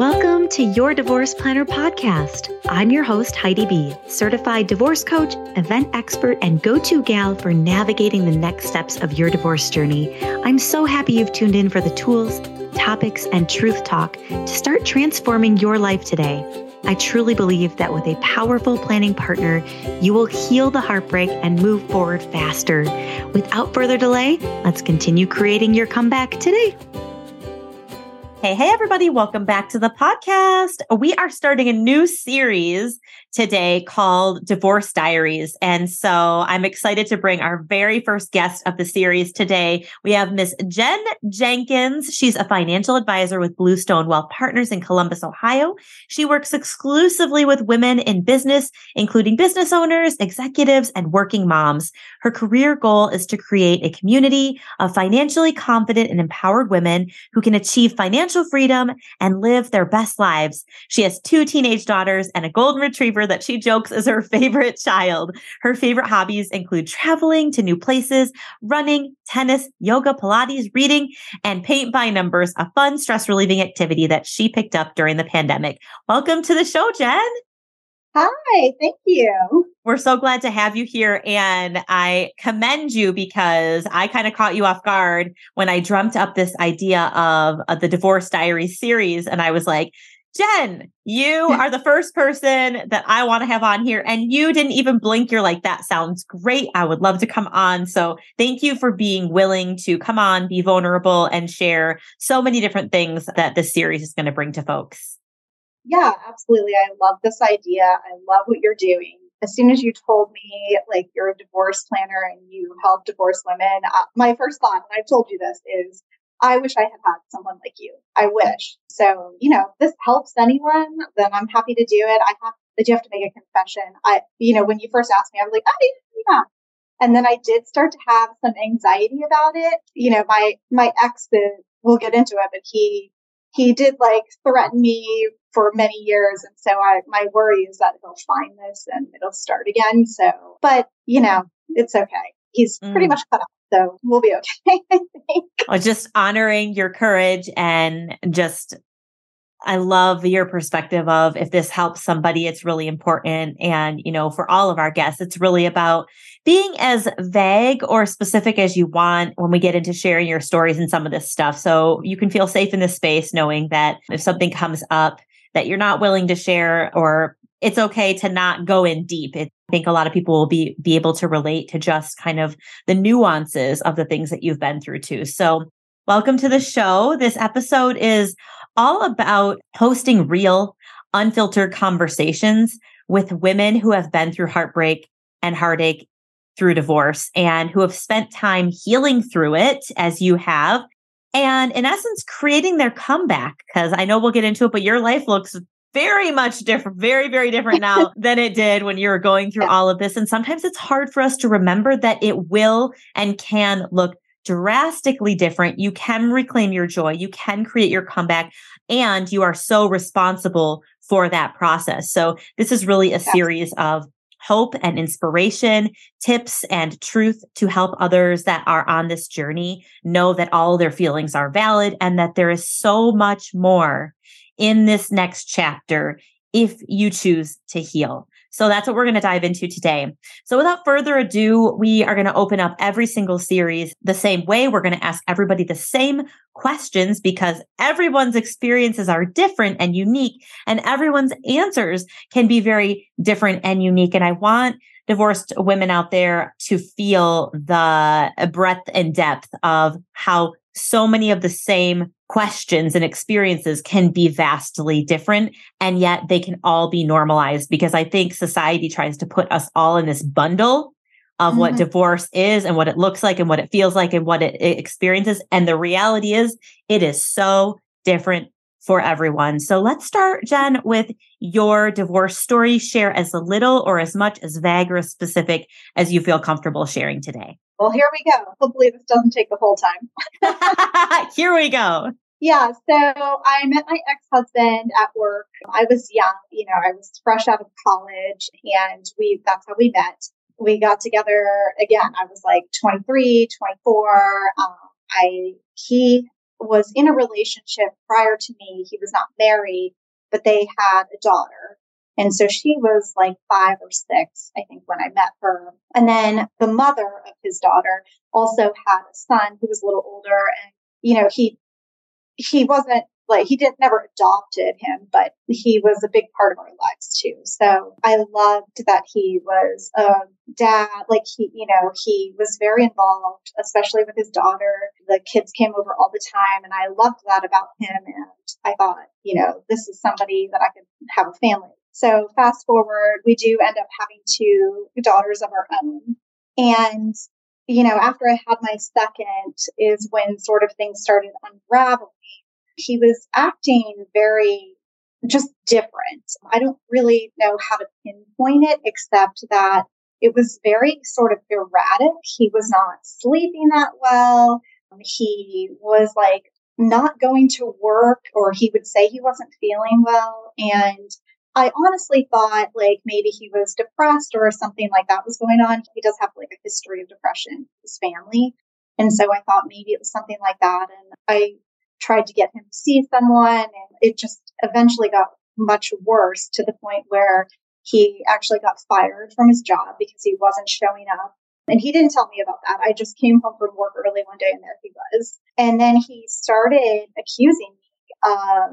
Welcome to your Divorce Planner podcast. I'm your host, Heidi Bee, certified divorce coach, event expert, and go to gal for navigating the next steps of your divorce journey. I'm so happy you've tuned in for the tools, topics, and truth talk to start transforming your life today. I truly believe that with a powerful planning partner, you will heal the heartbreak and move forward faster. Without further delay, let's continue creating your comeback today. Hey, hey, everybody. Welcome back to the podcast. We are starting a new series today called Divorce Diaries. And so I'm excited to bring our very first guest of the series today. We have Miss Jen Jenkins. She's a financial advisor with Bluestone Wealth Partners in Columbus, Ohio. She works exclusively with women in business, including business owners, executives, and working moms. Her career goal is to create a community of financially confident and empowered women who can achieve financial freedom and live their best lives. She has two teenage daughters and a golden retriever that she jokes is her favorite child. Her favorite hobbies include traveling to new places, running, tennis, yoga, Pilates, reading, and paint by numbers, a fun stress relieving activity that she picked up during the pandemic. Welcome to the show, Jen. Hi, thank you. We're so glad to have you here. And I commend you because I kind of caught you off guard when I dreamt up this idea of, of the Divorce Diary series. And I was like, Jen, you are the first person that I want to have on here. And you didn't even blink. You're like, that sounds great. I would love to come on. So thank you for being willing to come on, be vulnerable, and share so many different things that this series is going to bring to folks. Yeah, absolutely. I love this idea. I love what you're doing. As soon as you told me, like, you're a divorce planner and you help divorce women, uh, my first thought, and I've told you this, is I wish I had had someone like you. I wish. So, you know, this helps anyone, then I'm happy to do it. I have, I you have to make a confession. I, you know, when you first asked me, I was like, oh, yeah. And then I did start to have some anxiety about it. You know, my, my ex, we'll get into it, but he, he did like threaten me for many years. And so I, my worry is that he'll find this and it'll start again. So, but you know, it's okay. He's mm. pretty much cut off so we'll be okay, I think. Well, just honoring your courage and just I love your perspective of if this helps somebody, it's really important. And, you know, for all of our guests, it's really about being as vague or specific as you want when we get into sharing your stories and some of this stuff. So you can feel safe in this space knowing that if something comes up that you're not willing to share or it's okay to not go in deep. It, I think a lot of people will be be able to relate to just kind of the nuances of the things that you've been through too. So, welcome to the show. This episode is all about hosting real, unfiltered conversations with women who have been through heartbreak and heartache through divorce and who have spent time healing through it as you have and in essence creating their comeback because i know we'll get into it but your life looks very much different, very, very different now than it did when you were going through all of this. And sometimes it's hard for us to remember that it will and can look drastically different. You can reclaim your joy, you can create your comeback, and you are so responsible for that process. So, this is really a series of hope and inspiration, tips and truth to help others that are on this journey know that all their feelings are valid and that there is so much more in this next chapter if you choose to heal. So that's what we're going to dive into today. So without further ado, we are going to open up every single series the same way. We're going to ask everybody the same questions because everyone's experiences are different and unique and everyone's answers can be very different and unique. And I want divorced women out there to feel the breadth and depth of how so many of the same questions and experiences can be vastly different and yet they can all be normalized because I think society tries to put us all in this bundle of mm-hmm. what divorce is and what it looks like and what it feels like and what it, it experiences. And the reality is it is so different for everyone. So let's start, Jen, with your divorce story. Share as little or as much as vague or specific as you feel comfortable sharing today. Well, here we go. Hopefully, this doesn't take the whole time. here we go. Yeah, so I met my ex husband at work. I was young, you know, I was fresh out of college, and we that's how we met. We got together again. I was like 23, 24. Um, I he was in a relationship prior to me. He was not married, but they had a daughter. And so she was like five or six, I think, when I met her. And then the mother of his daughter also had a son who was a little older. And, you know, he, he wasn't like he didn't never adopted him, but he was a big part of our lives too. So I loved that he was a dad. Like he, you know, he was very involved, especially with his daughter. The kids came over all the time, and I loved that about him. And I thought, you know, this is somebody that I could have a family. So fast forward, we do end up having two daughters of our own, and you know, after I had my second is when sort of things started unraveling he was acting very just different. I don't really know how to pinpoint it except that it was very sort of erratic. He was not sleeping that well. He was like not going to work, or he would say he wasn't feeling well. And I honestly thought like maybe he was depressed or something like that was going on. He does have like a history of depression, his family. And so I thought maybe it was something like that. And I tried to get him to see someone and it just eventually got much worse to the point where he actually got fired from his job because he wasn't showing up. And he didn't tell me about that. I just came home from work early one day and there he was. And then he started accusing me of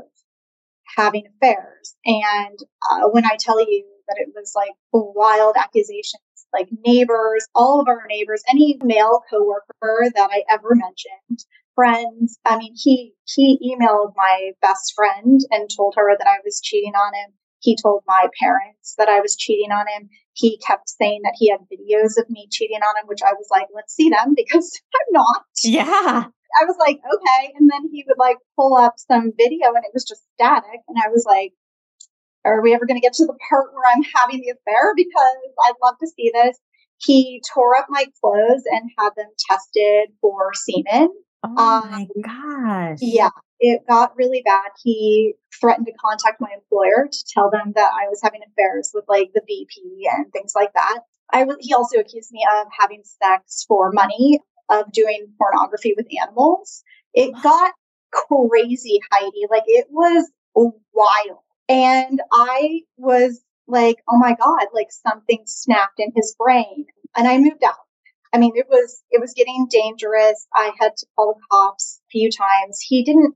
having affairs. And uh, when I tell you that it was like wild accusations, like neighbors, all of our neighbors, any male coworker that I ever mentioned friends. I mean, he he emailed my best friend and told her that I was cheating on him. He told my parents that I was cheating on him. He kept saying that he had videos of me cheating on him, which I was like, let's see them because I'm not. Yeah. I was like, okay. And then he would like pull up some video and it was just static. And I was like, are we ever going to get to the part where I'm having the affair? Because I'd love to see this. He tore up my clothes and had them tested for semen. Oh um, my gosh. Yeah, it got really bad. He threatened to contact my employer to tell them that I was having affairs with like the VP and things like that. I he also accused me of having sex for money, of doing pornography with animals. It got crazy, Heidi. Like it was wild. And I was like, oh my God, like something snapped in his brain. And I moved out. I mean, it was it was getting dangerous. I had to call the cops a few times. He didn't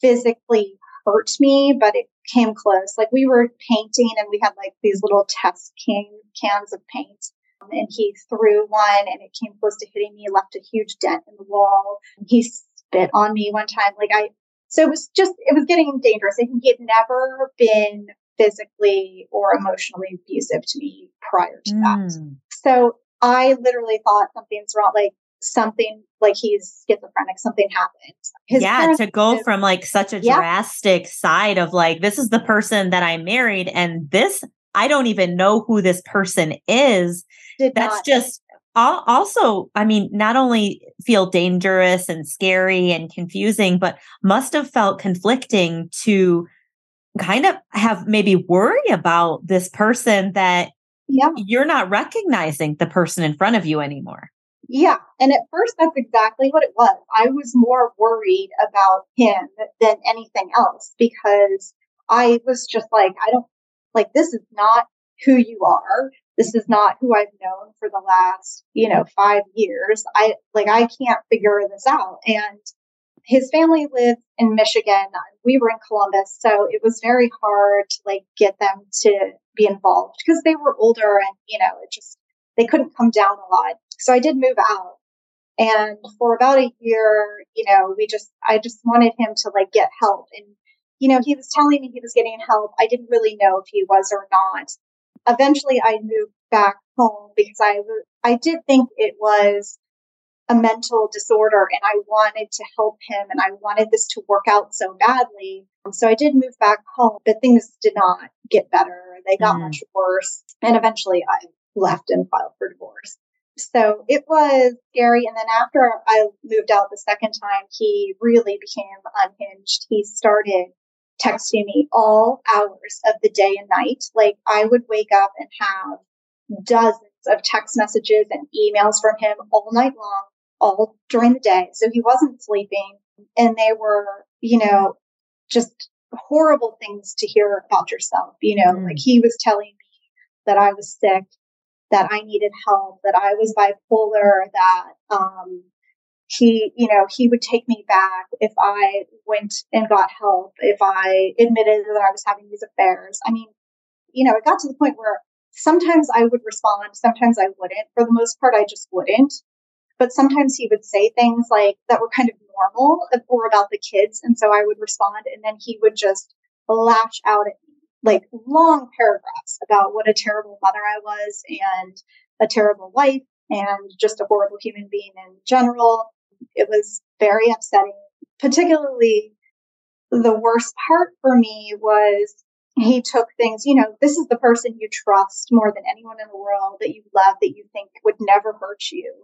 physically hurt me, but it came close. Like we were painting and we had like these little test can, cans of paint. And he threw one and it came close to hitting me, left a huge dent in the wall. He spit on me one time. Like I, so it was just, it was getting dangerous. I think he had never been physically or emotionally abusive to me prior to mm. that. So I literally thought something's wrong, like something like he's schizophrenic, something happened. His yeah, to go from like such a yeah. drastic side of like, this is the person that I married, and this, I don't even know who this person is. Did That's not. just also, I mean, not only feel dangerous and scary and confusing, but must have felt conflicting to kind of have maybe worry about this person that yeah. you're not recognizing the person in front of you anymore. Yeah. And at first, that's exactly what it was. I was more worried about him than anything else because I was just like, I don't like this is not who you are. This is not who I've known for the last, you know, five years. I like, I can't figure this out. And his family lives in Michigan. We were in Columbus. So it was very hard to like get them to be involved because they were older and, you know, it just, they couldn't come down a lot. So I did move out. And for about a year, you know, we just, I just wanted him to like get help. And, you know, he was telling me he was getting help. I didn't really know if he was or not. Eventually I moved back home because I, I did think it was a mental disorder and I wanted to help him and I wanted this to work out so badly. So I did move back home, but things did not get better. They got mm. much worse. And eventually I left and filed for divorce. So it was scary. And then after I moved out the second time, he really became unhinged. He started texting me all hours of the day and night. Like I would wake up and have dozens of text messages and emails from him all night long all during the day. So he wasn't sleeping. and they were, you know, just horrible things to hear about yourself. You know, mm. like he was telling me that I was sick, that I needed help, that I was bipolar, that um, he, you know, he would take me back if I went and got help, if I admitted that I was having these affairs. I mean, you know, it got to the point where sometimes I would respond, sometimes I wouldn't. For the most part, I just wouldn't. But sometimes he would say things like that were kind of normal or about the kids. And so I would respond, and then he would just lash out at me like long paragraphs about what a terrible mother I was and a terrible wife and just a horrible human being in general. It was very upsetting. Particularly, the worst part for me was he took things, you know, this is the person you trust more than anyone in the world that you love, that you think would never hurt you.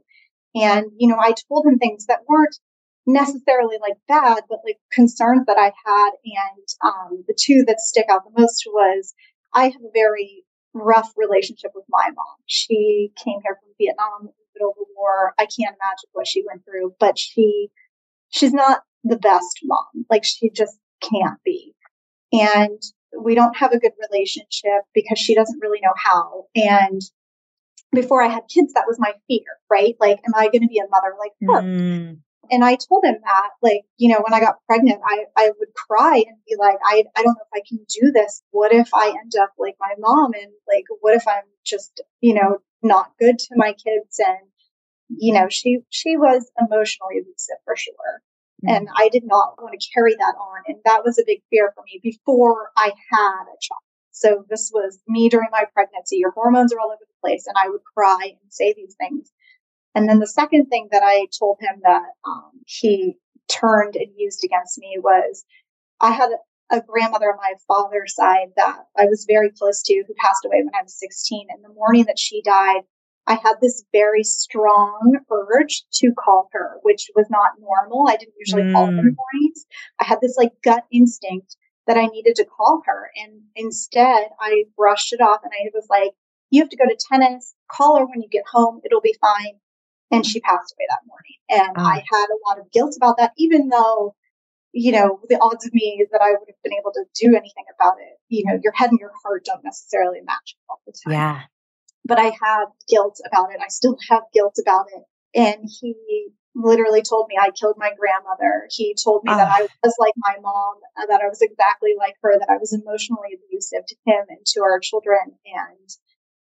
And, you know, I told him things that weren't necessarily like bad, but like concerns that I had. And um, the two that stick out the most was I have a very rough relationship with my mom. She came here from Vietnam in the of the war. I can't imagine what she went through, but she she's not the best mom. Like she just can't be. And we don't have a good relationship because she doesn't really know how. And before I had kids, that was my fear, right? Like, am I going to be a mother like her? Mm. And I told him that, like, you know, when I got pregnant, I, I would cry and be like, I, I don't know if I can do this. What if I end up like my mom? And like, what if I'm just, you know, not good to my kids? And, you know, she, she was emotionally abusive for sure. Mm-hmm. And I did not want to carry that on. And that was a big fear for me before I had a child. So this was me during my pregnancy. Your hormones are all over the place. And I would cry and say these things. And then the second thing that I told him that um, he turned and used against me was I had a, grandmother on my father's side that I was very close to who passed away when I was 16. And the morning that she died, I had this very strong urge to call her, which was not normal. I didn't usually mm. call her in the mm. mornings. I had this like gut instinct that I needed to call her. And instead, I brushed it off and I was like, you have to go to tennis, call her when you get home, it'll be fine and she passed away that morning. And oh. I had a lot of guilt about that, even though, you know, the odds of me that I would have been able to do anything about it, you know, your head and your heart don't necessarily match all the time. Yeah. But I had guilt about it. I still have guilt about it. And he literally told me I killed my grandmother. He told me oh. that ah. I was like my mom, uh, that I was exactly like her, that I was emotionally abusive to him and to our children. And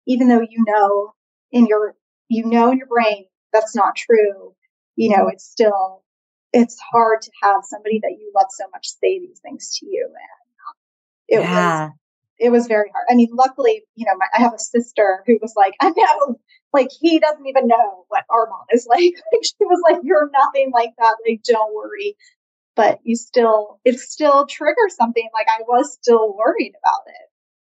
even though you know in your, you know in your brain that's not true, you know, it's still, it's hard to have somebody that you love so much say these things to you. And um, it yeah. was, it was very hard. I mean, luckily, you know, my, I have a sister who was like, I know, like, he doesn't even know what our mom is like. like. She was like, you're nothing like that. Like, don't worry. But you still, it still triggers something. Like, I was still worried about it.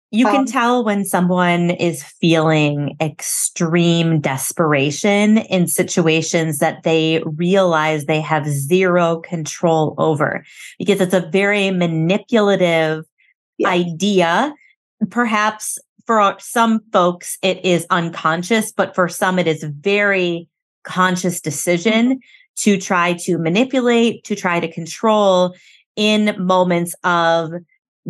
You can um, tell when someone is feeling extreme desperation in situations that they realize they have zero control over because it's a very manipulative yeah. idea. Perhaps for some folks, it is unconscious, but for some, it is very conscious decision mm-hmm. to try to manipulate, to try to control in moments of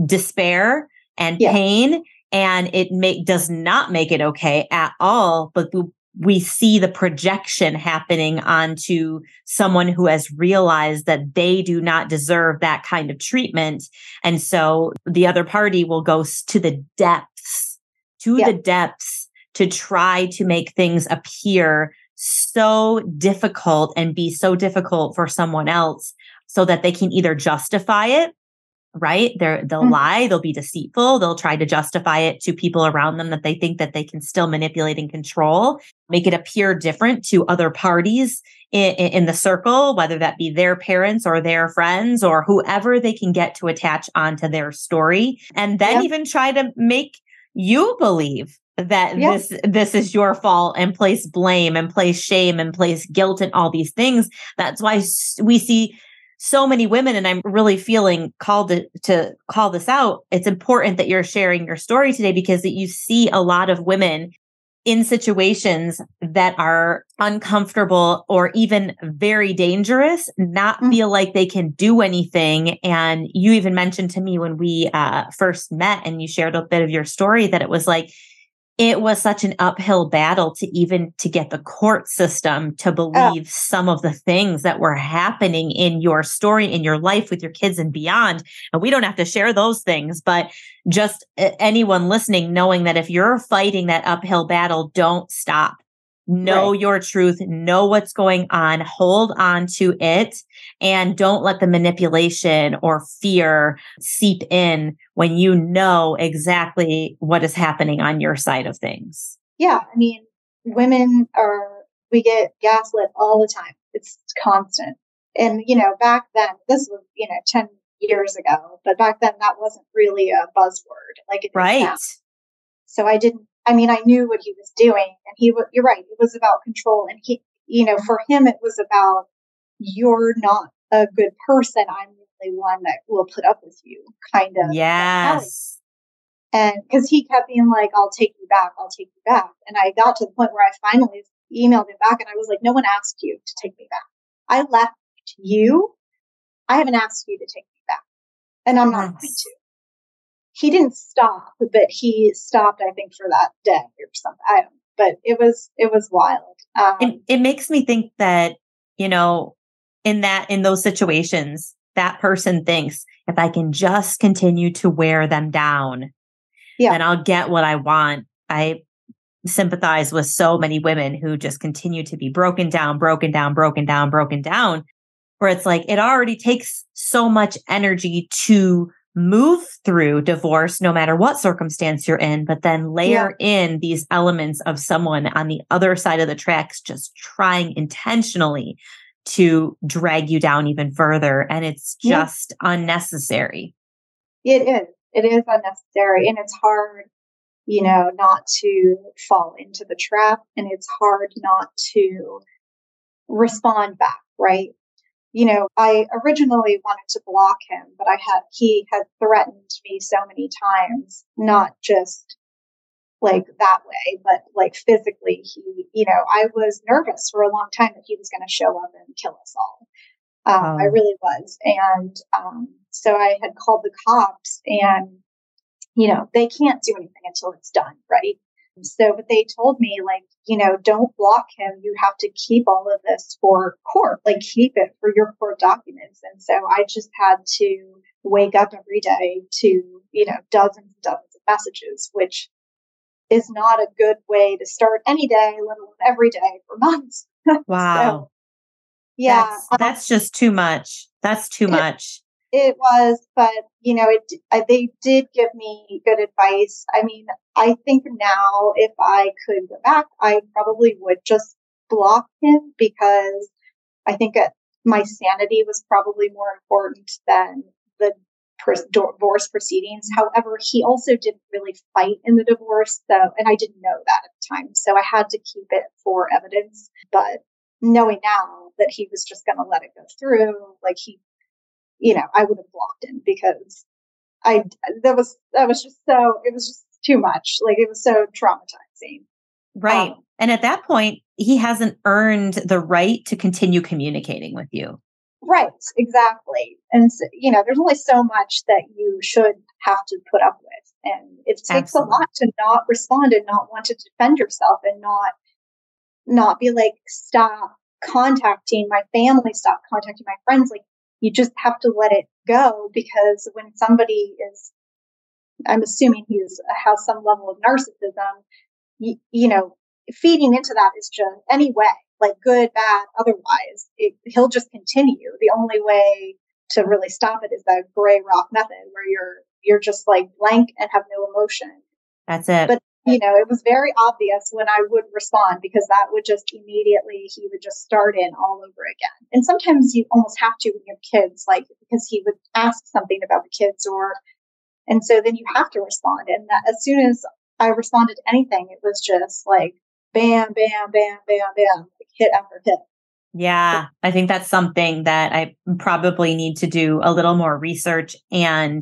despair and yeah. pain and it make does not make it okay at all but we, we see the projection happening onto someone who has realized that they do not deserve that kind of treatment and so the other party will go to the depths to yeah. the depths to try to make things appear so difficult and be so difficult for someone else so that they can either justify it right? They're, they'll mm-hmm. lie, they'll be deceitful, they'll try to justify it to people around them that they think that they can still manipulate and control, make it appear different to other parties in, in the circle, whether that be their parents or their friends or whoever they can get to attach onto their story. And then even try to make you believe that this this is your fault and place blame and place shame and place guilt and all these things that's why we see so many women and i'm really feeling called to, to call this out it's important that you're sharing your story today because that you see a lot of women in situations that are uncomfortable or even very dangerous, not mm-hmm. feel like they can do anything. And you even mentioned to me when we uh, first met and you shared a bit of your story that it was like, it was such an uphill battle to even to get the court system to oh. believe oh. some of the things that were happening in your story in your life with your kids and beyond and we don't have to share those things but just anyone listening knowing that if you're fighting that uphill battle don't stop know right. your truth, know what's going on, hold on to it, and don't let the manipulation or fear seep in when you know exactly what is happening on your side of things. Yeah. I mean, women are, we get gaslit all the time, it's constant. And, you know, back then, this was, you know, 10 years ago, but back then that wasn't really a buzzword like it right. Now. So I didn't I mean, I knew what he was doing, and he was. You're right. It was about control, and he, you know, for him, it was about you're not a good person. I'm the only one that will put up with you, kind of. Yes. And because he kept being like, "I'll take you back. I'll take you back," and I got to the point where I finally emailed him back, and I was like, "No one asked you to take me back. I left you. I haven't asked you to take me back, and I'm not going to." He didn't stop, but he stopped, I think, for that day or something. I don't but it was it was wild. Um, it, it makes me think that you know, in that in those situations, that person thinks if I can just continue to wear them down, yeah. then I'll get what I want. I sympathize with so many women who just continue to be broken down, broken down, broken down, broken down, where it's like it already takes so much energy to move through divorce no matter what circumstance you're in, but then layer yeah. in these elements of someone on the other side of the tracks just trying intentionally to drag you down even further. And it's just yeah. unnecessary. It is. It is unnecessary. And it's hard, you know, not to fall into the trap. And it's hard not to respond back, right? You know, I originally wanted to block him, but I had, he had threatened me so many times, not just like that way, but like physically, he, you know, I was nervous for a long time that he was going to show up and kill us all. Um, I really was. And, um, so I had called the cops and, you know, they can't do anything until it's done, right? So, but they told me, like, you know, don't block him. You have to keep all of this for court, like, keep it for your court documents. And so I just had to wake up every day to, you know, dozens and dozens of messages, which is not a good way to start any day, let alone every day for months. Wow. so, yeah. That's, um, that's, just too much. That's too it, much. It was, but you know, it they did give me good advice. I mean, I think now if I could go back, I probably would just block him because I think my sanity was probably more important than the divorce proceedings. However, he also didn't really fight in the divorce, so and I didn't know that at the time, so I had to keep it for evidence. But knowing now that he was just going to let it go through, like he you know, I would have blocked him because I that was that was just so it was just too much. Like it was so traumatizing. Right. Um, and at that point, he hasn't earned the right to continue communicating with you. Right, exactly. And so, you know, there's only so much that you should have to put up with. And it takes Absolutely. a lot to not respond and not want to defend yourself and not not be like, stop contacting my family, stop contacting my friends. Like you just have to let it go because when somebody is i'm assuming he's has some level of narcissism you, you know feeding into that is just any way like good bad otherwise it, he'll just continue. The only way to really stop it is that gray rock method where you're you're just like blank and have no emotion. That's it. But you know, it was very obvious when I would respond because that would just immediately, he would just start in all over again. And sometimes you almost have to when you have kids, like, because he would ask something about the kids or, and so then you have to respond. And that, as soon as I responded to anything, it was just like, bam, bam, bam, bam, bam, hit after hit. Yeah, I think that's something that I probably need to do a little more research and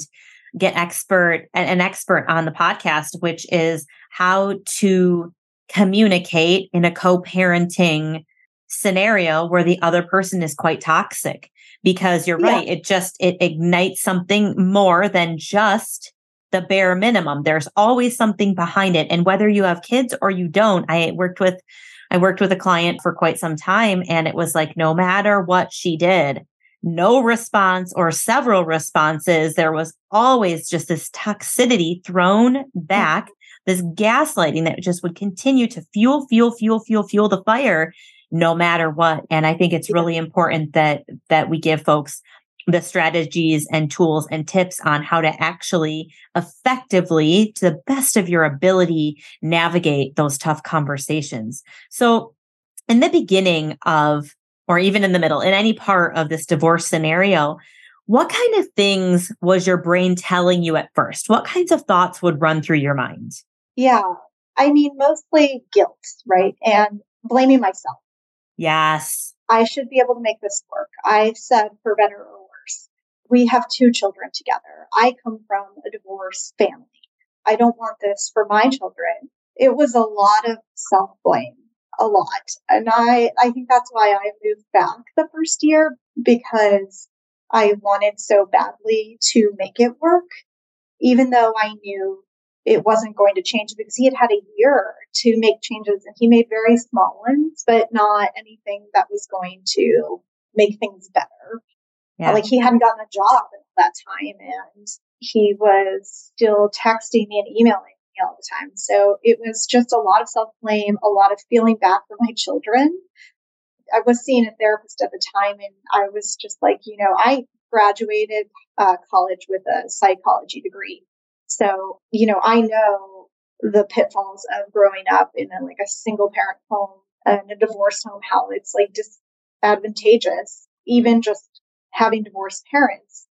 get expert an expert on the podcast, which is how to communicate in a co-parenting scenario where the other person is quite toxic. Because you're yeah. right it just it ignites something more than just the bare minimum. There's always something behind it. And whether you have kids or you don't i worked with i worked with a client for quite some time and it was like no matter what she did no response or several responses there was always just this toxicity thrown back this gaslighting that just would continue to fuel, fuel, fuel, fuel, fuel the fire no matter what. And I think it's really important that that we give folks the strategies and tools and tips on how to actually effectively, to the best of your ability, navigate those tough conversations. So, in the beginning of, or even in the middle, in any part of this divorce scenario, what kind of things was your brain telling you at first? What kinds of thoughts would run through your mind? Yeah. I mean, mostly guilt, right? And blaming myself. Yes. I should be able to make this work. I said, for better or worse, we have two children together. I come from a divorced family. I don't want this for my children. It was a lot of self blame, a lot. And I, I think that's why I moved back the first year because I wanted so badly to make it work, even though I knew it wasn't going to change because he had had a year to make changes and he made very small ones, but not anything that was going to make things better. Yeah. Like he hadn't gotten a job at that time and he was still texting me and emailing me all the time. So it was just a lot of self blame, a lot of feeling bad for my children. I was seeing a therapist at the time and I was just like, you know, I graduated uh, college with a psychology degree. So, you know, I know the pitfalls of growing up in a, like a single parent home and a divorced home, how it's like disadvantageous, even just having divorced parents.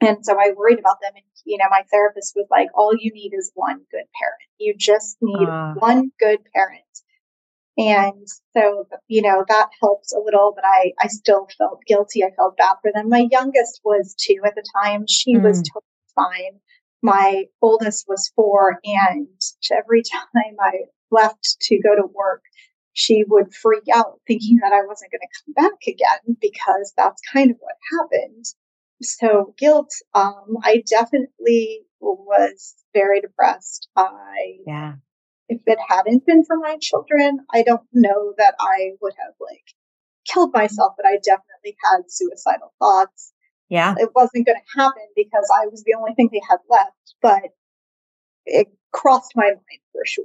And so I worried about them. And, you know, my therapist was like, all you need is one good parent. You just need uh. one good parent. And so, you know, that helps a little, but I, I still felt guilty. I felt bad for them. My youngest was two at the time. She mm. was totally fine my oldest was four and every time I left to go to work, she would freak out thinking that I wasn't going to come back again because that's kind of what happened. So guilt, um, I definitely was very depressed. I, yeah. If it hadn't been for my children, I don't know that I would have like killed myself, but I definitely had suicidal thoughts. Yeah. It wasn't going to happen because I was the only thing they had left, but it crossed my mind for sure.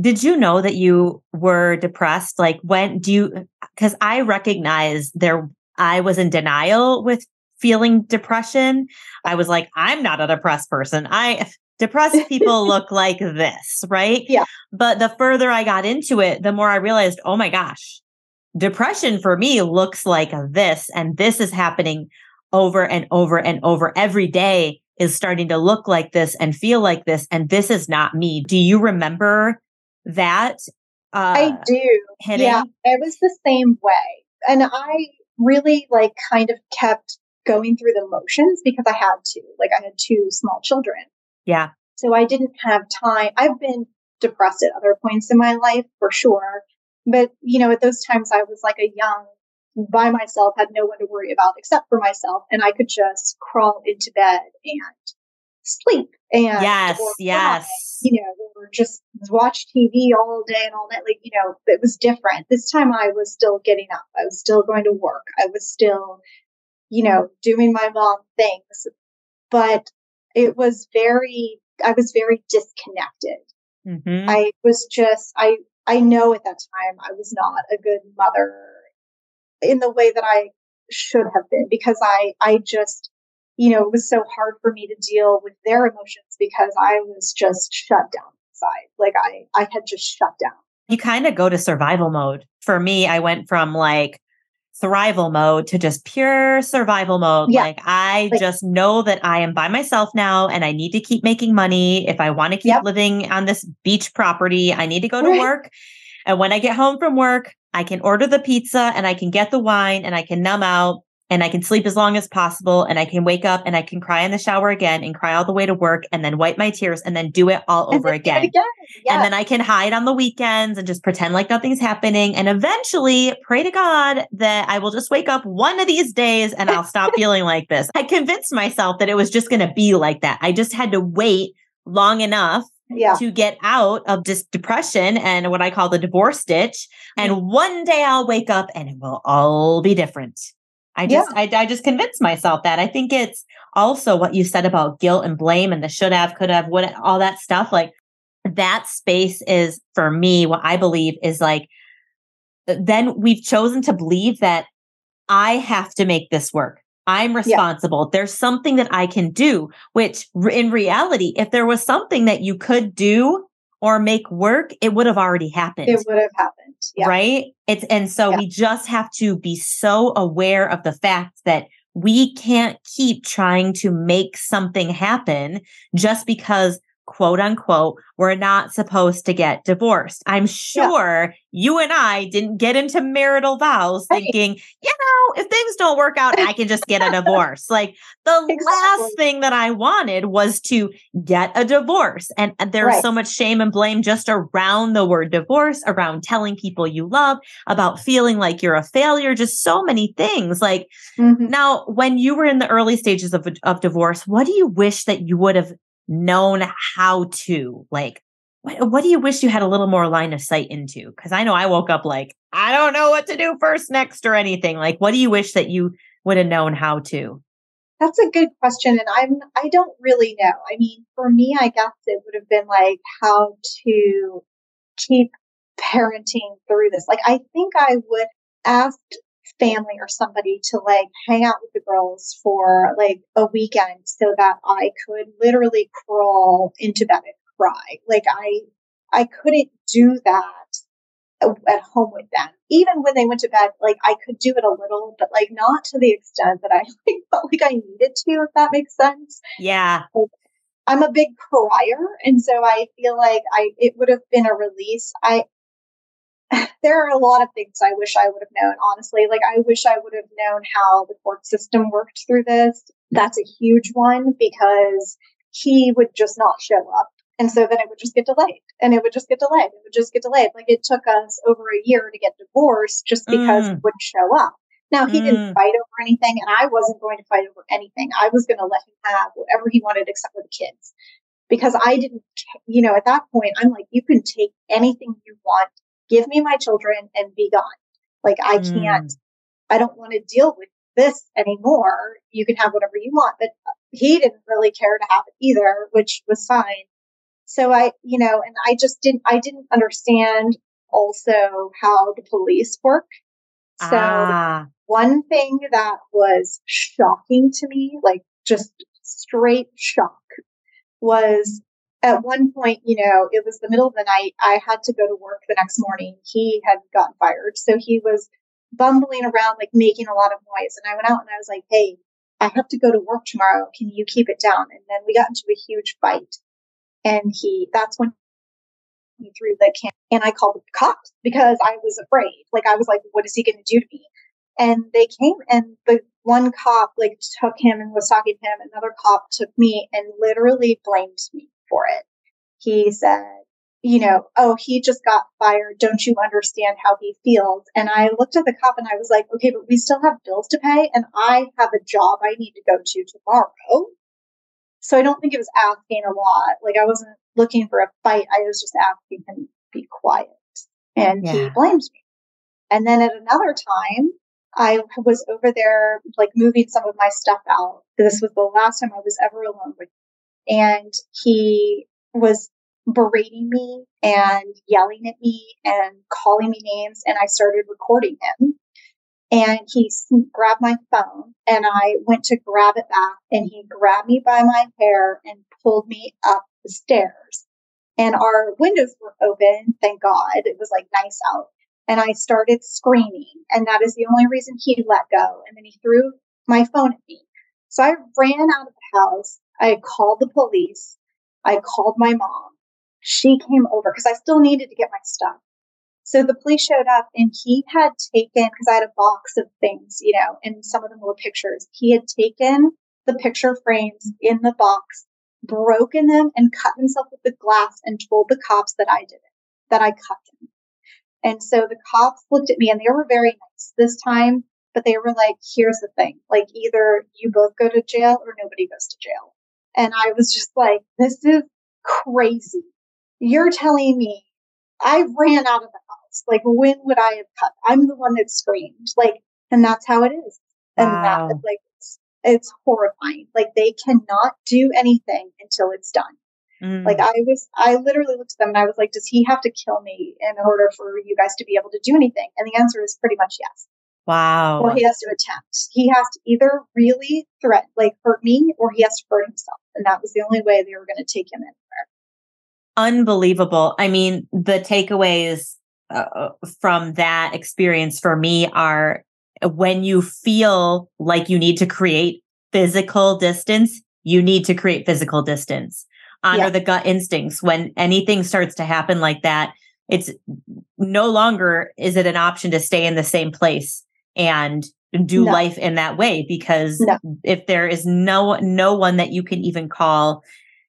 Did you know that you were depressed? Like when do you cuz I recognize there I was in denial with feeling depression. I was like I'm not a depressed person. I depressed people look like this, right? Yeah. But the further I got into it, the more I realized, oh my gosh, depression for me looks like this and this is happening over and over and over every day is starting to look like this and feel like this. And this is not me. Do you remember that? Uh, I do. Hitting? Yeah, it was the same way. And I really like kind of kept going through the motions because I had to. Like I had two small children. Yeah. So I didn't have time. I've been depressed at other points in my life for sure. But, you know, at those times I was like a young by myself, had no one to worry about except for myself. And I could just crawl into bed and sleep. And yes, yes. you know, or just watch TV all day and all night. Like, you know, it was different. This time I was still getting up. I was still going to work. I was still, you know, doing my mom things. But it was very, I was very disconnected. Mm-hmm. I was just, I, I know at that time I was not a good mother in the way that I should have been because I, I just, you know, it was so hard for me to deal with their emotions because I was just shut down inside. Like I, I had just shut down. You kind of go to survival mode. For me, I went from like thrival mode to just pure survival mode. Yeah. Like I like, just know that I am by myself now and I need to keep making money. If I want to keep yep. living on this beach property, I need to go to right. work. And when I get home from work, I can order the pizza and I can get the wine and I can numb out and I can sleep as long as possible and I can wake up and I can cry in the shower again and cry all the way to work and then wipe my tears and then do it all over then do it again. again. Yes. And then I can hide on the weekends and just pretend like nothing's happening. And eventually pray to God that I will just wake up one of these days and I'll stop feeling like this. I convinced myself that it was just going to be like that. I just had to wait long enough yeah. to get out of this depression and what I call the divorce ditch. And mm-hmm. one day I'll wake up and it will all be different. I just, I, I just convinced myself that. I think it's also what you said about guilt and blame and the should have, could have, what all that stuff. Like that space is for me, what I believe is like, then we've chosen to believe that I have to make this work. I'm responsible. There's something that I can do, which in reality, if there was something that you could do or make work, it would have already happened. It would have happened. Yeah. Right. It's, and so Yeah. we just have to be so aware of the fact that we can't keep trying to make something happen just because quote unquote, we're not supposed to get divorced. I'm sure you and I didn't get into marital vows Right. thinking, you know, if things don't work out, I can just get a divorce. Like the last thing that I wanted was to get a divorce. And, and there's Right. so much shame and blame just around the word divorce, around telling people you love, about feeling like you're a failure, just so many things. Like Mhm. now, when you were in the early stages of, of divorce, what do you wish that you would have known how to? Like, what, what do you wish you had a little more line of sight into? Because I know I woke up like, I don't know what to do first, next, or anything. Like, what do you wish that you would have known how to? That's a good question. And I'm, I don't really know. I mean, for me, I guess it would have been like how to keep parenting through this. Like, I think I would ask family or somebody to like hang out with the girls for like a weekend so that I could literally crawl into bed and cry. Like I, I couldn't do that at home with them. Even when they went to bed, like I could do it a little, but like not to the extent that I like, felt like I needed to, if that makes sense. Yeah. I'm a big crier, and so I feel like I it would have been a release. I there are a lot of things I wish I would have known, honestly. Like I wish I would have known how the court system worked through this. That's a huge one because he would just not show up. And so then it would just get delayed and it would just get delayed. It would just get delayed. Like it took us over a year to get divorced just because he Mm. wouldn't show up. Now he Mm. didn't fight over anything and I wasn't going to fight over anything. I was going to let him have whatever he wanted except for the kids because I didn't, you know, at that point, I'm like, you can take anything you want, give me my children and be gone. Like I Mm. can't, I don't want to deal with this anymore. You can have whatever you want, but he didn't really care to have it either, which was fine. So I, you know, and I just didn't, I didn't understand also how the police work. So ah. one thing that was shocking to me, like just straight shock, was at one point, you know, it was the middle of the night. I had to go to work the next morning. He had gotten fired. So he was bumbling around, like making a lot of noise. And I went out and I was like, hey, I have to go to work tomorrow. Can you keep it down? And then we got into a huge fight. And he, that's when he threw the can and I called the cops because I was afraid. Like I was like, what is he going to do to me? And they came and the one cop like took him and was talking to him. Another cop took me and literally blamed me for it. He said, you know, oh, he just got fired. Don't you understand how he feels? And I looked at the cop and I was like, okay, but we still have bills to pay and I have a job I need to go to tomorrow. So I don't think it was asking a lot. Like I wasn't looking for a fight. I was just asking him to be quiet. And he Yeah. blames me. And then at another time, I was over there like moving some of my stuff out. This was the last time I was ever alone with. And he was berating me and yelling at me and calling me names. And I started recording him. And he grabbed my phone and I went to grab it back and he grabbed me by my hair and pulled me up the stairs. And our windows were open, thank God. It was like nice out. And I started screaming. And that is the only reason he let go. And then he threw my phone at me. So I ran out of the house. I called the police. I called my mom. She came over because I still needed to get my stuff. So the police showed up and he had taken, because I had a box of things, you know, and some of them were pictures. He had taken the picture frames in the box, broken them, and cut himself with the glass and told the cops that I did it, that I cut him. And so the cops looked at me and they were very nice this time, but they were like, here's the thing like, either you both go to jail or nobody goes to jail. And I was just like, this is crazy. You're telling me I ran out of the house. Like, when would I have cut? I'm the one that screamed. Like, and that's how it is. And wow. that, like, it's, it's horrifying. Like, they cannot do anything until it's done. Mm. Like I was, I literally looked at them and I was like, does he have to kill me in order for you guys to be able to do anything? And the answer is pretty much yes. Wow. Well, he has to attempt. He has to either really threaten, like hurt me, or he has to hurt himself. And that was the only way they were going to take him anywhere. Unbelievable. I mean, the takeaways uh, uh, from that experience for me are when you feel like you need to create physical distance, you need to create physical distance honor yeah. the gut instincts when anything starts to happen like that it's no longer is it an option to stay in the same place and do no. life in that way because no. if there is no no one that you can even call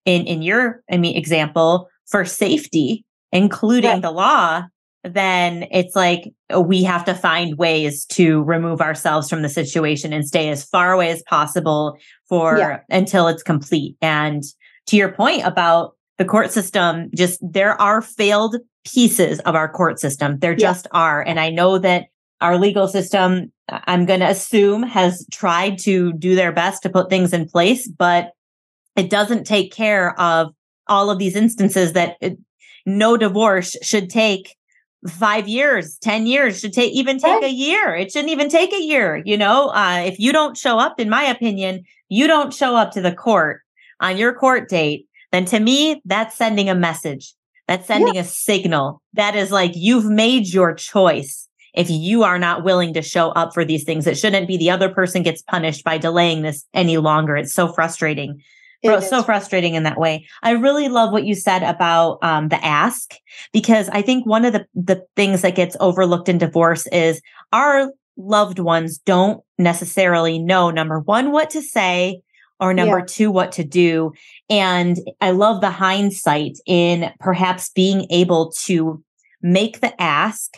in in your i mean example for safety including right. the law then it's like uh, we have to find ways to remove ourselves from the situation and stay as far away as possible for yeah. until it's complete and to your point about the court system, just there are failed pieces of our court system. There yeah. just are. And I know that our legal system, I'm going to assume, has tried to do their best to put things in place, but it doesn't take care of all of these instances that it, no divorce should take five years, 10 years, should take even take a year. It shouldn't even take a year. You know, uh, if you don't show up, in my opinion, you don't show up to the court on your court date, then to me, that's sending a message. That's sending yeah. a signal. That is like you've made your choice. If you are not willing to show up for these things, it shouldn't be the other person gets punished by delaying this any longer. It's so frustrating. It so frustrating in that way. I really love what you said about um, the ask because I think one of the the things that gets overlooked in divorce is our loved ones don't necessarily know number one what to say or number yeah. two, what to do. And I love the hindsight in perhaps being able to make the ask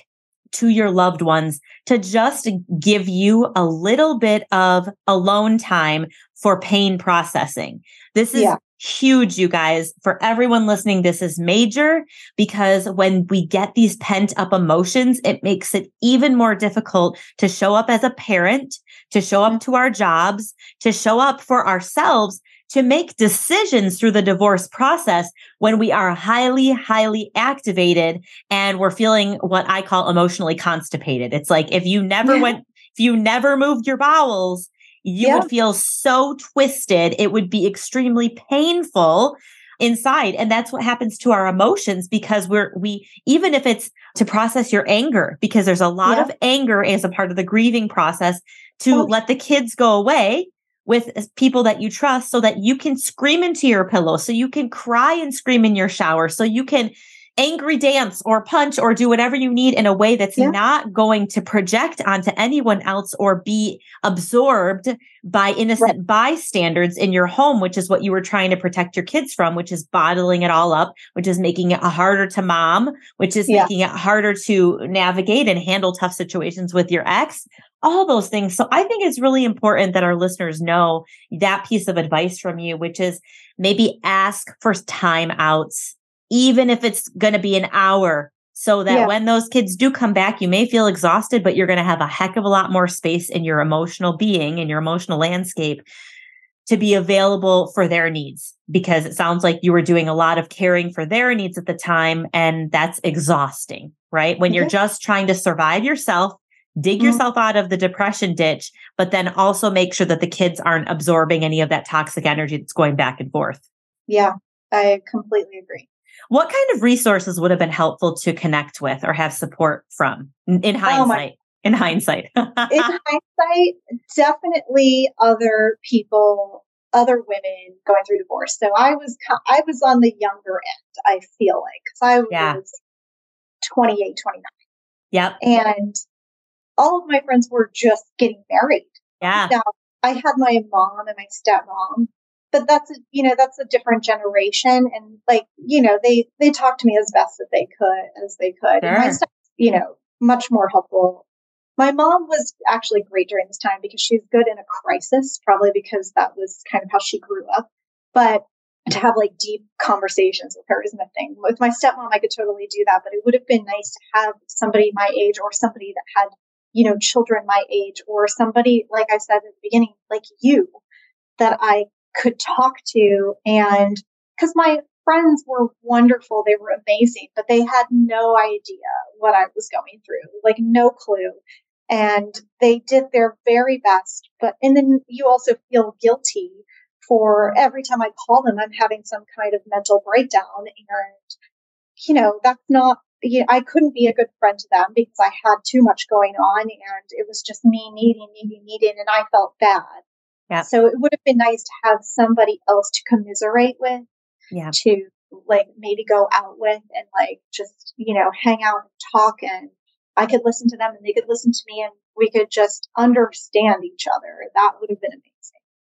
to your loved ones to just give you a little bit of alone time for pain processing. This is yeah. huge, you guys. For everyone listening, this is major because when we get these pent up emotions, it makes it even more difficult to show up as a parent, to show up mm. to our jobs, to show up for ourselves, to make decisions through the divorce process when we are highly, highly activated and we're feeling what I call emotionally constipated. It's like if you never went, if you never moved your bowels, you yeah. would feel so twisted. It would be extremely painful inside. And that's what happens to our emotions because we're, we, even if it's to process your anger, because there's a lot yeah. of anger as a part of the grieving process to oh. let the kids go away with people that you trust so that you can scream into your pillow, so you can cry and scream in your shower, so you can angry dance or punch or do whatever you need in a way that's yeah. not going to project onto anyone else or be absorbed by innocent right. bystanders in your home, which is what you were trying to protect your kids from, which is bottling it all up, which is making it harder to mom, which is yeah. making it harder to navigate and handle tough situations with your ex, all those things. So I think it's really important that our listeners know that piece of advice from you, which is maybe ask for timeouts even if it's going to be an hour so that yeah. when those kids do come back, you may feel exhausted, but you're going to have a heck of a lot more space in your emotional being, in your emotional landscape to be available for their needs because it sounds like you were doing a lot of caring for their needs at the time. And that's exhausting, right? When you're mm-hmm. just trying to survive yourself, dig mm-hmm. yourself out of the depression ditch, but then also make sure that the kids aren't absorbing any of that toxic energy that's going back and forth. Yeah, I completely agree. What kind of resources would have been helpful to connect with or have support from in oh hindsight? Oh in hindsight. in hindsight, definitely other people, other women going through divorce. So I was I was on the younger end, I feel like. Cuz I was yeah. 28, 29. Yep. And all of my friends were just getting married. Yeah. Now, I had my mom and my stepmom, but that's a, you know, that's a different generation. And like, you know, they, they talked to me as best that they could, as they could. Sure. And my step, you know, much more helpful. My mom was actually great during this time because she's good in a crisis, probably because that was kind of how she grew up. But to have like deep conversations with her isn't a thing. With my stepmom, I could totally do that, but it would have been nice to have somebody my age or somebody that had, you know, children my age or somebody, like I said at the beginning, like you, that I could talk to. And because my friends were wonderful, they were amazing, but they had no idea what I was going through, like no clue. And they did their very best. But, and then you also feel guilty for every time I call them, I'm having some kind of mental breakdown. And, you know, that's not, I couldn't be a good friend to them because I had too much going on and it was just me needing, needing, needing, and I felt bad. Yeah. So it would have been nice to have somebody else to commiserate with, Yeah. to like maybe go out with and like just, you know, hang out and talk and I could listen to them and they could listen to me and we could just understand each other. That would have been amazing.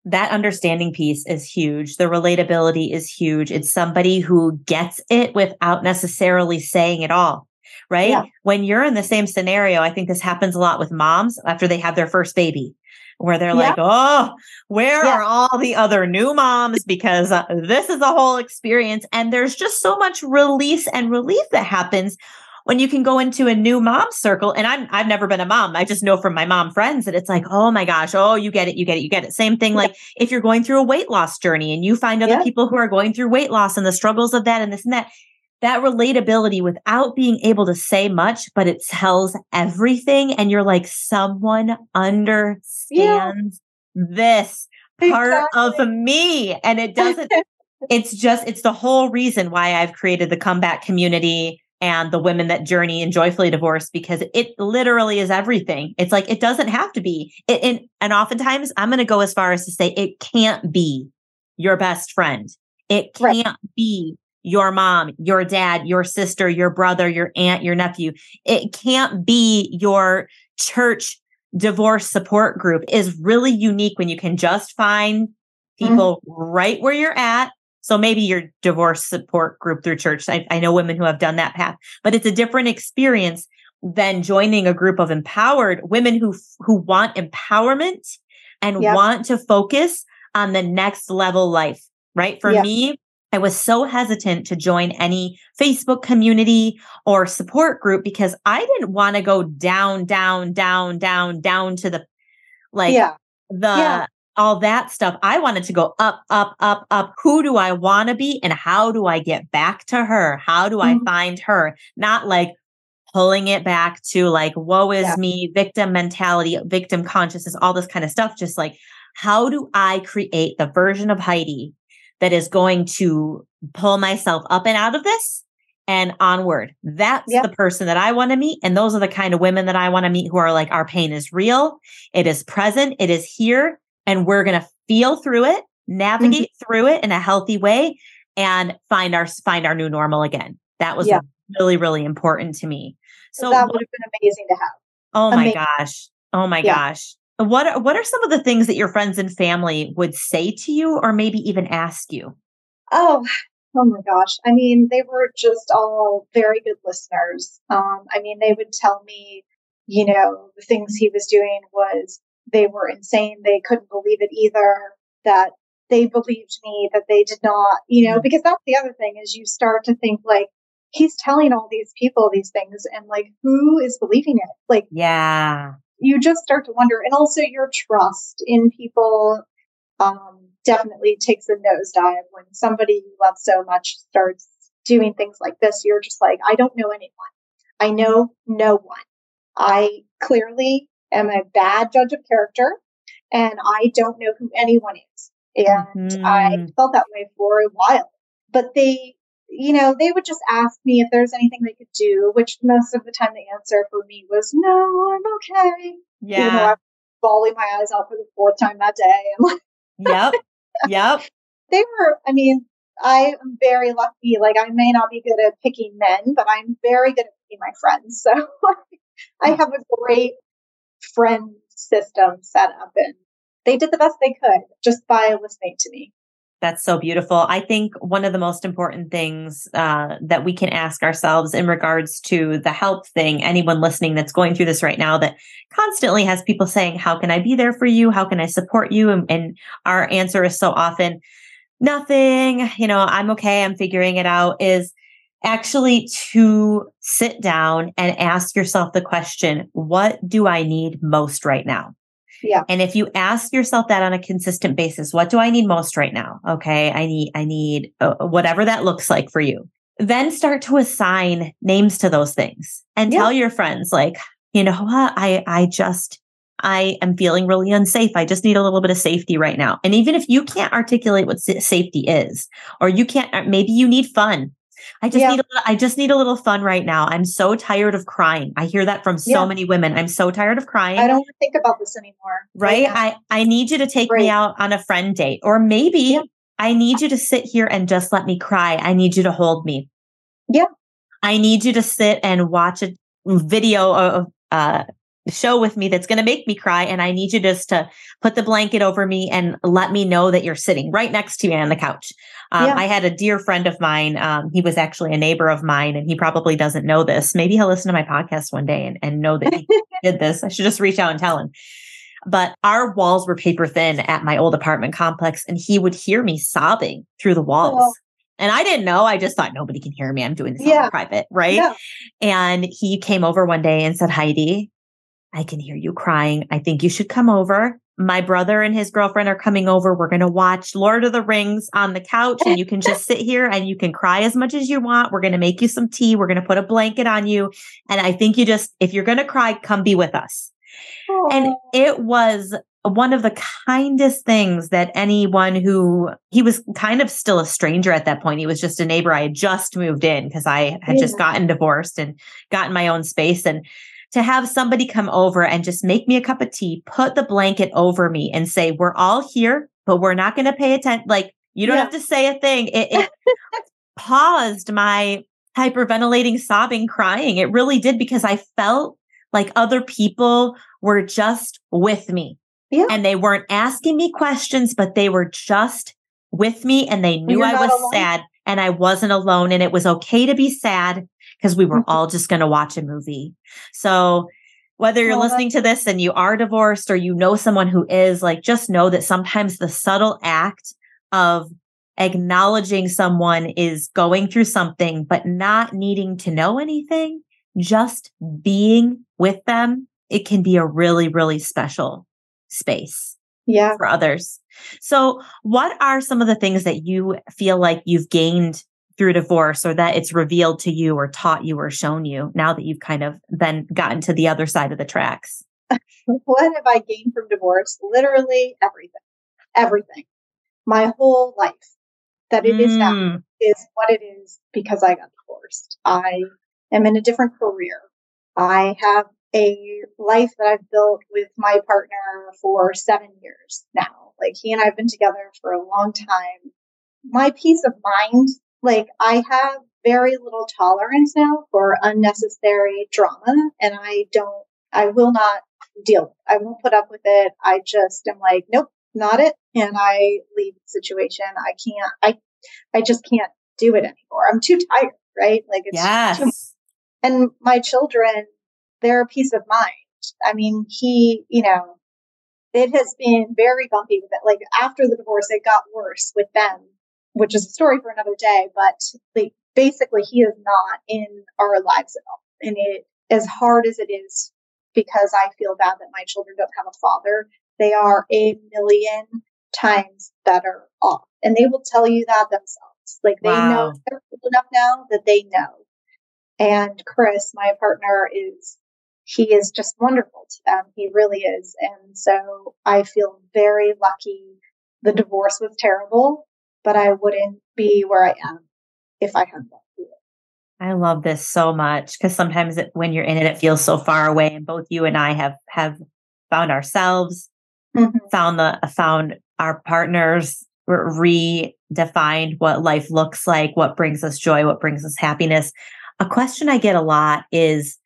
That understanding piece is huge. The relatability is huge. It's somebody who gets it without necessarily saying it all, right? Yeah. When you're in the same scenario, I think this happens a lot with moms after they have their first baby, where they're Yeah. like, oh, where Yeah. are all the other new moms? Because uh, this is a whole experience. And there's just so much release and relief that happens when you can go into a new mom circle and I'm I've never been a mom. I just know from my mom friends that it's like, "Oh my gosh, oh, you get it, you get it, you get it." Same thing like if you're going through a weight loss journey and you find other Yeah. people who are going through weight loss and the struggles of that and this and that. That relatability without being able to say much, but it tells everything and you're like someone understands this part of me and it doesn't it's just it's the whole reason why I've created the comeback community and the women that journey and joyfully divorce because it literally is everything. It's like it doesn't have to be. It, and and oftentimes I'm going to go as far as to say it can't be your best friend. It can't be your mom, your dad, your sister, your brother, your aunt, your nephew. It can't be your church divorce support group is really unique when you can just find mm-hmm. people right where you're at. So maybe your divorce support group through church. I, I know women who have done that path, but it's a different experience than joining a group of empowered women who who want empowerment and Yep. want to focus on the next level life. Right? For Yeah. me, I was so hesitant to join any Facebook community or support group because I didn't want to go down, down, down, down, down to the like yeah. the Yeah. All that stuff. I wanted to go up, up, up, up. Who do I want to be and how do I get back to her? How do I Mhm. find her? Not like pulling it back to like woe is Yeah. me, victim mentality, victim consciousness, all this kind of stuff. Just like how do I create the version of Heidi that is going to pull myself up and out of this and onward. That's Yep. the person that I want to meet. And those are the kind of women that I want to meet who are like, our pain is real. It is present. It is here. And we're going to feel through it, navigate through it in a healthy way and find our, find our new normal again. That was Yeah. really, really important to me. So, that would have been amazing to have. oh my gosh. Oh my Yeah. gosh. What are, what are some of the things that your friends and family would say to you or maybe even ask you? Oh, oh my gosh. I mean, they were just all very good listeners. Um, I mean, they would tell me, you know, the things he was doing was they were insane. They couldn't believe it either. That they believed me, that they did not, you know, Mm. because that's the other thing is you start to think like, he's telling all these people these things and like, who is believing it? Like, Yeah. you just start to wonder. And also your trust in people um, definitely takes a nosedive when somebody you love so much starts doing things like this. You're just like, I don't know anyone. I know no one. I clearly am a bad judge of character and I don't know who anyone is. And I Mhm. felt that way for a while. But they, you know, they would just ask me if there's anything they could do, which most of the time the answer for me was, no, I'm okay. Even though Yeah. I'm bawling my eyes out for the fourth time that day. And like, yep. Yep. they were, I mean, I am very lucky. Like, I may not be good at picking men, but I'm very good at picking my friends. So I have a great friend system set up and they did the best they could just by listening to me. That's so beautiful. I think one of the most important things uh, that we can ask ourselves in regards to the help thing, anyone listening that's going through this right now that constantly has people saying, How can I be there for you? How can I support you? And, and our answer is so often, Nothing, you know, I'm okay. I'm figuring it out. Is actually to sit down and ask yourself the question, What do I need most right now? Yeah. And if you ask yourself that on a consistent basis, what do I need most right now? Okay. I need, I need uh, whatever that looks like for you. Then start to assign names to those things and yeah. tell your friends, like, you know what? I, I just, I am feeling really unsafe. I just need a little bit of safety right now. And even if you can't articulate what safety is, or you can't, uh, maybe you need fun. I just yeah. need a little, I just need a little fun right now. I'm so tired of crying. I hear that from so yeah. many women. I'm so tired of crying. I don't want to think about this anymore. Right? I I need you to take me out on a friend date or maybe. I need you to sit here and just let me cry. I need you to hold me. Yeah. I need you to sit and watch a video of uh show with me that's going to make me cry. And I need you just to put the blanket over me and let me know that you're sitting right next to me on the couch. Um, yeah. I had a dear friend of mine. Um, he was actually a neighbor of mine, and he probably doesn't know this. Maybe he'll listen to my podcast one day and, and know that he did this. I should just reach out and tell him. But our walls were paper thin at my old apartment complex, and he would hear me sobbing through the walls. Oh. And I didn't know. I just thought nobody can hear me. I'm doing this yeah. private, right? Yeah. And he came over one day and said, Heidi, I can hear you crying. I think you should come over. My brother and his girlfriend are coming over. We're going to watch Lord of the Rings on the couch and you can just sit here and you can cry as much as you want. We're going to make you some tea. We're going to put a blanket on you. And I think you just, if you're going to cry, come be with us. Aww. And it was one of the kindest things that anyone who he was kind of still a stranger at that point. He was just a neighbor. I had just moved in because I had yeah. just gotten divorced and gotten my own space. And to have somebody come over and just make me a cup of tea, put the blanket over me and say, we're all here, but we're not going to pay attention. Like you don't yeah. have to say a thing. It, it paused my hyperventilating, sobbing, crying. It really did because I felt like other people were just with me. Yeah. And they weren't asking me questions, but they were just with me and they knew I was alone. sad and I wasn't alone and it was okay to be sad because we were mm-hmm. all just going to watch a movie. So whether you're listening to this and you are divorced or you know someone who is, like, just know that sometimes the subtle act of acknowledging someone is going through something, but not needing to know anything, just being with them, it can be a really, really special space. Yeah. For others. So, what are some of the things that you feel like you've gained through divorce or that it's revealed to you or taught you or shown you now that you've kind of then gotten to the other side of the tracks? what have I gained from divorce? Literally everything. Everything. My whole life that it mm. is now mm. is what it is because I got divorced. I am in a different career. I have a life that I've built with my partner for seven years now. Like he and I have been together for a long time. My peace of mind like I have very little tolerance now for unnecessary drama and I don't, I will not deal. I won't put up with it. I just am like, nope, not it. And I leave the situation. I can't, I, I just can't do it anymore. I'm too tired, right? Like it's yes. And my children, they're a peace of mind. I mean, he, you know, it has been very bumpy with it. Like after the divorce, it got worse with them which is a story for another day, but like, basically he is not in our lives at all. And it, as hard as it is, because I feel bad that my children don't have a father, they are a million times better off. And they will tell you that themselves. Like they wow. know they're old enough now that they know. And Chris, my partner, is he is just wonderful to them. He really is. And so I feel very lucky. The divorce was terrible but I wouldn't be where I am if I hadn't gone through it. I love this so much because sometimes it, when you're in it, it feels so far away. And both you and I have have found ourselves, mm-hmm. found the found our partners, redefined what life looks like, what brings us joy, what brings us happiness. A question I get a lot is,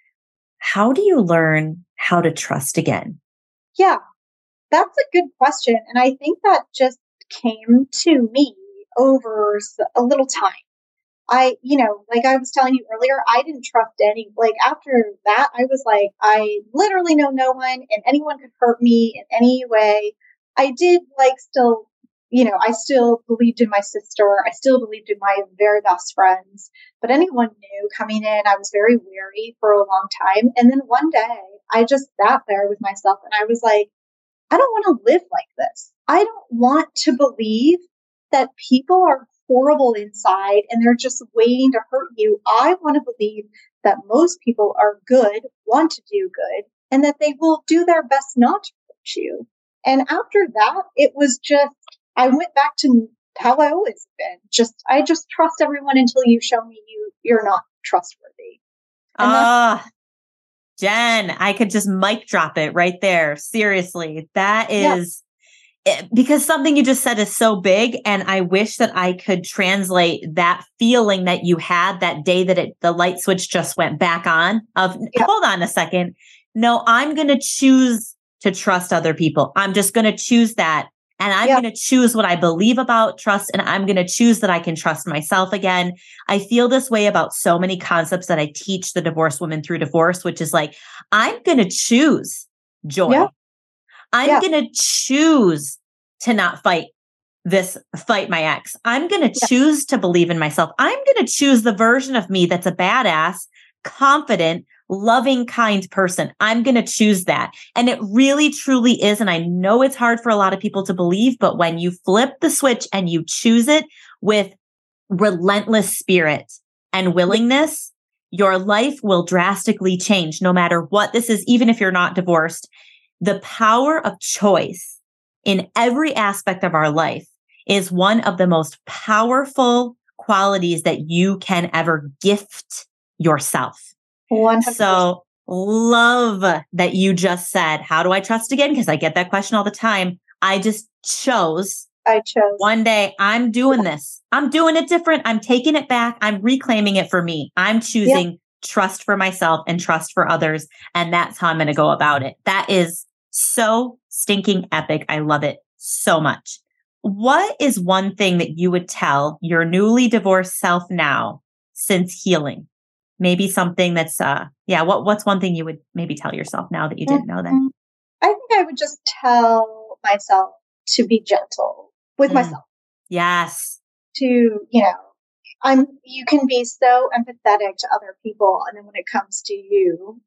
how do you learn how to trust again? Yeah, that's a good question. And I think that just came to me over a little time. I, you know, like I was telling you earlier, I didn't trust any, like after that, I was like, I literally know no one and anyone could hurt me in any way. I did like still, you know, I still believed in my sister. I still believed in my very best friends, but anyone new coming in, I was very wary for a long time. And then one day I just sat there with myself and I was like, I don't want to live like this. I don't want to believe that people are horrible inside and they're just waiting to hurt you. I want to believe that most people are good, want to do good, and that they will do their best not to hurt you. And after that, it was just, I went back to how I always been. Just, I just trust everyone until you show me you, you're not trustworthy. Ah, Jen, I could just mic drop it right there. Seriously, that is Eh, Eh, because something you just said is so big and i wish that i could translate that feeling that you had that day that it the light switch just went back on of hold on a second. No i'm going to choose to trust other people. I'm just going to choose that and i'm going to choose what i believe about trust and i'm going to choose that i can trust myself again. I feel this way about so many concepts that i teach the divorced women through divorce which is like i'm going to choose joy. I'm yeah. going to choose to not fight this fight my ex. I'm going to yeah. choose to believe in myself. I'm going to choose the version of me that's a badass, confident, loving, kind person. I'm going to choose that. And it really truly is. And I know it's hard for a lot of people to believe, but when you flip the switch and you choose it with relentless spirit and willingness, your life will drastically change no matter what this is, even if you're not divorced the power of choice in every aspect of our life is one of the most powerful qualities that you can ever gift yourself. 100%. So love that you just said, how do I trust again? Because I get that question all the time. I just chose. I chose. One day I'm doing this. I'm doing it different. I'm taking it back. I'm reclaiming it for me. I'm choosing trust for myself and trust for others. And that's how I'm going to go about it. That is so stinking epic. I love it so much. What is one thing that you would tell your newly divorced self now since healing? Maybe something that's uh yeah, what what's one thing you would maybe tell yourself now that you didn't know then? Mm-hmm. I think I would just tell myself to be gentle with mm. myself. Yes. To, you know, I'm you can be so empathetic to other people and then when it comes to you,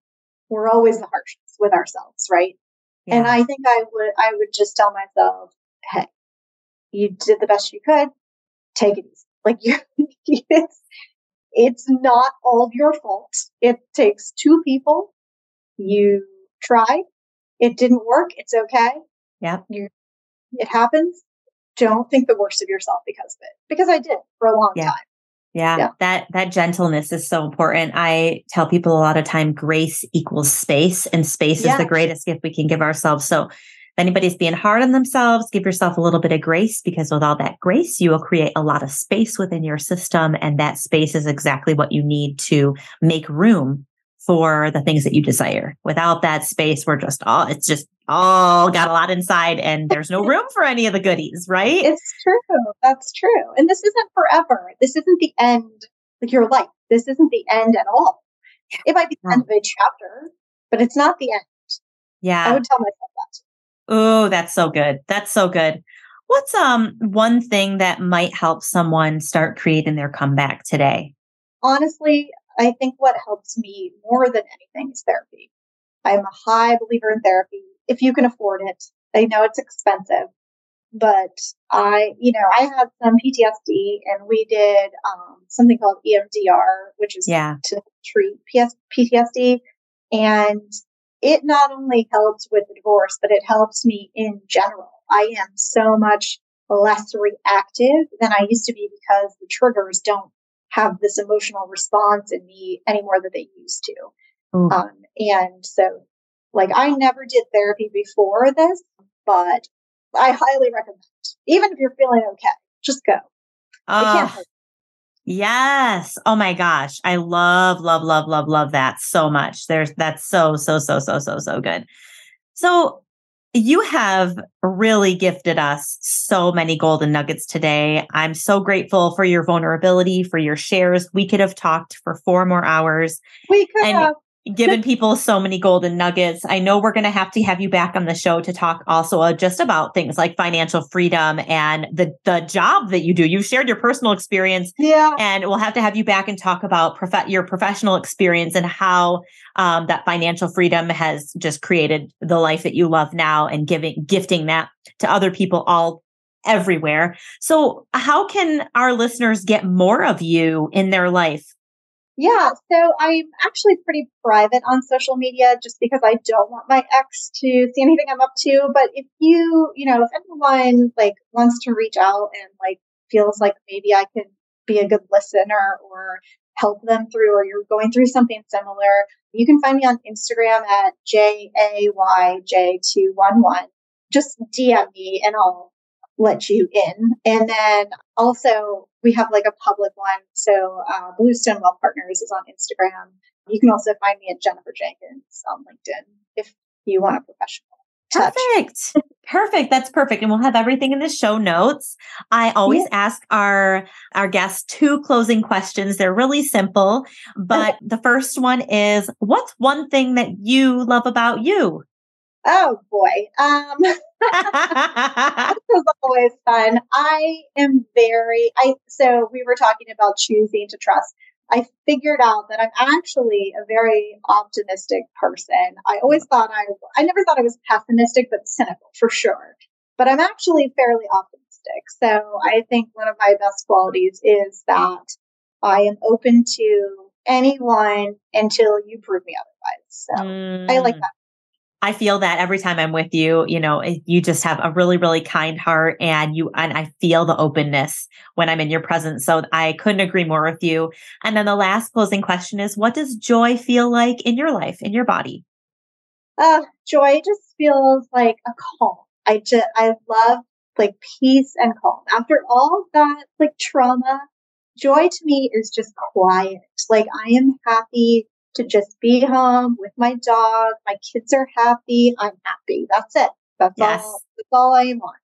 we're always the harshest with ourselves, right? Yeah. And I think I would, I would just tell myself, Hey, you did the best you could. Take it easy. Like you, it's, it's not all your fault. It takes two people. You tried. It didn't work. It's okay. Yeah. You, it happens. Don't think the worst of yourself because of it. Because I did for a long yeah. time. Yeah, yeah, that that gentleness is so important. I tell people a lot of time grace equals space and space yeah. is the greatest gift we can give ourselves. So if anybody's being hard on themselves, give yourself a little bit of grace because with all that grace, you will create a lot of space within your system and that space is exactly what you need to make room for the things that you desire. Without that space, we're just all, it's just all got a lot inside and there's no room for any of the goodies, right? It's true. That's true. And this isn't forever. This isn't the end, like your life. This isn't the end at all. It might be the end of a chapter, but it's not the end. Yeah. I would tell myself that. Oh, that's so good. That's so good. What's um one thing that might help someone start creating their comeback today? Honestly, I think what helps me more than anything is therapy. I'm a high believer in therapy. If you can afford it, I know it's expensive, but I, you know, I had some PTSD and we did um, something called EMDR, which is yeah. to treat PS- PTSD. And it not only helps with the divorce, but it helps me in general. I am so much less reactive than I used to be because the triggers don't have this emotional response in me anymore than they used to. Mm. Um, and so, like, I never did therapy before this, but I highly recommend. Even if you're feeling okay, just go. Uh, Yes. Oh my gosh. I love, love, love, love, love that so much. There's that's so, so, so, so, so, so good. So you have really gifted us so many golden nuggets today. I'm so grateful for your vulnerability, for your shares. We could have talked for four more hours. We could And- have. Given people so many golden nuggets. I know we're going to have to have you back on the show to talk also uh, just about things like financial freedom and the the job that you do. You've shared your personal experience, Yeah. and we'll have to have you back and talk about prof- your professional experience and how um, that financial freedom has just created the life that you love now and giving gifting that to other people all everywhere. So, how can our listeners get more of you in their life? Yeah, so I'm actually pretty private on social media just because I don't want my ex to see anything I'm up to. But if you, you know, if anyone like wants to reach out and like feels like maybe I could be a good listener or help them through, or you're going through something similar, you can find me on Instagram at J A Y J two one one. Just DM me and I'll let you in. And then also we have like a public one. So uh, Bluestone Wealth Partners is on Instagram. You can also find me at Jennifer Jenkins on LinkedIn if you want a professional touch. Perfect. Perfect. That's perfect. And we'll have everything in the show notes. I always ask our our guests two closing questions. They're really simple, but the first one is what's one thing that you love about you? Oh boy. Um, this is always fun. I am very I so we were talking about choosing to trust. I figured out that I'm actually a very optimistic person. I always thought I I never thought I was pessimistic but cynical for sure. But I'm actually fairly optimistic. So I think one of my best qualities is that I am open to anyone until you prove me otherwise. So I like Mm. that. I feel that every time I'm with you, you know, you just have a really, really kind heart and you, and I feel the openness when I'm in your presence. So I couldn't agree more with you. And then the last closing question is what does joy feel like in your life, in your body? Uh, joy just feels like a calm. I just, I love like peace and calm. After all that like trauma, joy to me is just quiet. Like I am happy to just be home with my dog. My kids are happy. I'm happy. That's it. That's Yes. all. That's all I want.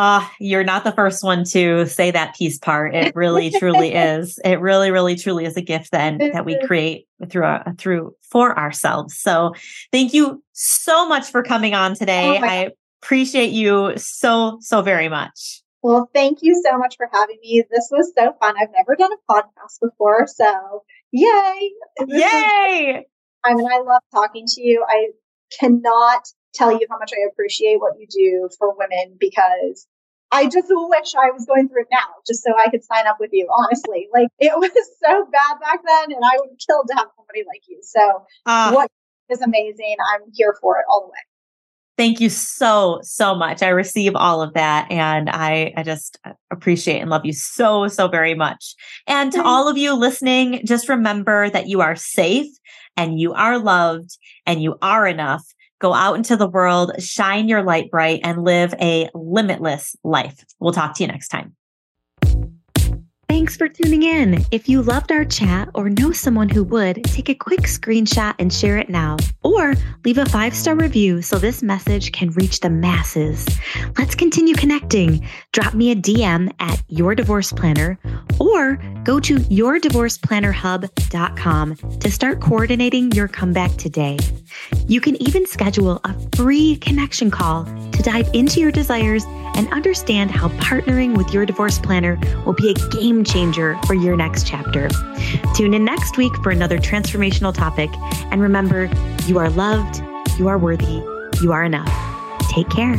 Ah, you're not the first one to say that piece part. It really, truly is. It really, really, truly is a gift then that we create through our, through for ourselves. So, thank you so much for coming on today. Oh I appreciate you so, so very much. Well, thank you so much for having me. This was so fun. I've never done a podcast before, so yay! Yay! I mean, I love talking to you. I cannot tell you how much I appreciate what you do for women because I just wish I was going through it now just so I could sign up with you, honestly. Like, it was so bad back then, and I would have killed to have somebody like you. So, Ah, what is amazing. I'm here for it all the way. Thank you so, so much. I receive all of that and I, I just appreciate and love you so, so very much. And to all of you listening, just remember that you are safe and you are loved and you are enough. Go out into the world, shine your light bright and live a limitless life. We'll talk to you next time. Thanks for tuning in. If you loved our chat or know someone who would, take a quick screenshot and share it now. Or leave a five star review so this message can reach the masses. Let's continue connecting. Drop me a DM at Your Divorce Planner or go to yourdivorceplannerhub.com to start coordinating your comeback today. You can even schedule a free connection call to dive into your desires and understand how partnering with your divorce planner will be a game changer for your next chapter. Tune in next week for another transformational topic. And remember, you are loved, you are worthy, you are enough. Take care.